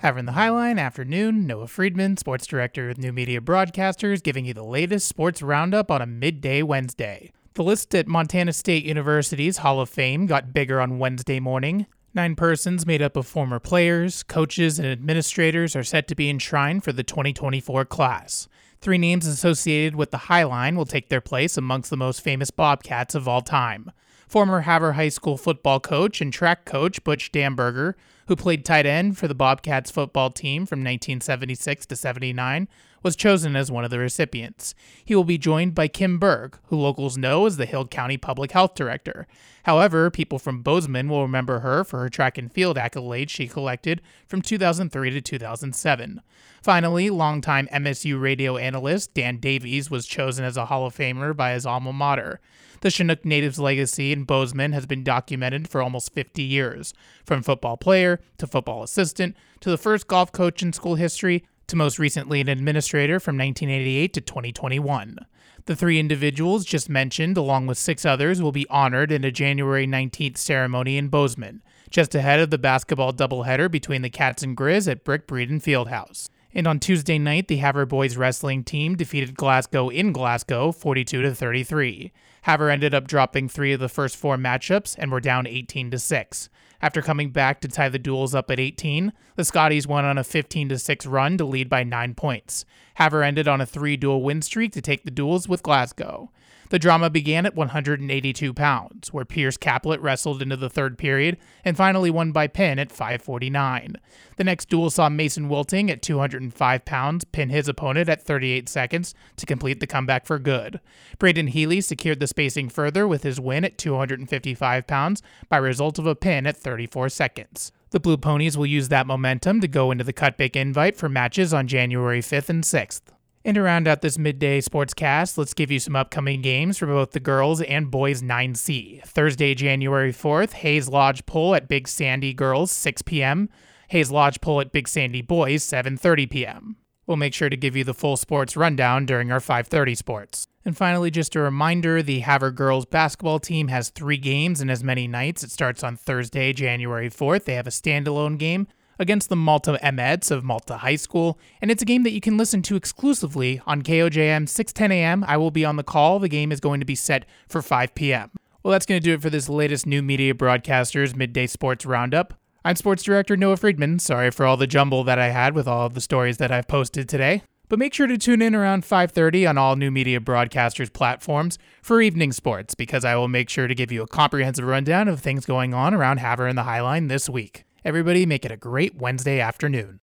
Having the Highline afternoon, Noah Friedman, sports director with New Media Broadcasters, giving you the latest sports roundup on a midday Wednesday. The list at Montana State University's Hall of Fame got bigger on Wednesday morning. Nine persons made up of former players, coaches, and administrators are set to be enshrined for the 2024 class. Three names associated with the Highline will take their place amongst the most famous Bobcats of all time. Former Havre High School football coach and track coach Butch Damberger, who played tight end for the Bobcats football team from 1976 to 79, was chosen as one of the recipients. He will be joined by Kim Berg, who locals know as the Hill County Public Health Director. However, people from Bozeman will remember her for her track and field accolades she collected from 2003 to 2007. Finally, longtime MSU radio analyst Dan Davies was chosen as a Hall of Famer by his alma mater. The Chinook native's legacy in Bozeman has been documented for almost 50 years, from football player to football assistant to the first golf coach in school history to most recently an administrator from 1988 to 2021. The three individuals just mentioned, along with six others, will be honored in a January 19th ceremony in Bozeman, just ahead of the basketball doubleheader between the Cats and Grizz at Brick Breeden Fieldhouse. And on Tuesday night, the Havre boys wrestling team defeated Glasgow in Glasgow 42 to 33. Havre ended up dropping 3 of the first 4 matchups and were down 18 to 6. After coming back to tie the duels up at 18, the Scotties went on a 15 to 6 run to lead by 9 points. Havre ended on a 3 duel win streak to take the duels with Glasgow. The drama began at 182 pounds, where Pierce Caplet wrestled into the third period and finally won by pin at 549. The next duel saw Mason Wilting at 205 pounds pin his opponent at 38 seconds to complete the comeback for good. Braden Healy secured the spacing further with his win at 255 pounds by result of a pin at 34 seconds. The Blue Ponies will use that momentum to go into the Cut Bank invite for matches on January 5th and 6th. And to round out this midday sportscast, let's give you some upcoming games for both the girls and boys 9C. Thursday, January 4th, Hays-Lodge Pole at Big Sandy Girls, 6 p.m. Hays-Lodge Pole at Big Sandy Boys, 7.30 p.m. We'll make sure to give you the full sports rundown during our 5:30 sports. And finally, just a reminder, the Havre girls basketball team has 3 games in as many nights. It starts on Thursday, January 4th. They have a standalone game against the Malta Emmets of Malta High School, and it's a game that you can listen to exclusively on KOJM 6:10 a.m. I will be on the call. The game is going to be set for 5 p.m. Well, that's going to do it for this latest new media broadcasters midday sports roundup. I'm sports director Noah Friedman. Sorry for all the jumble that I had with all of the stories that I've posted today. But make sure to tune in around 5:30 on all new media broadcasters platforms for evening sports because I will make sure to give you a comprehensive rundown of things going on around Havre and the Highline this week. Everybody make it a great Wednesday afternoon.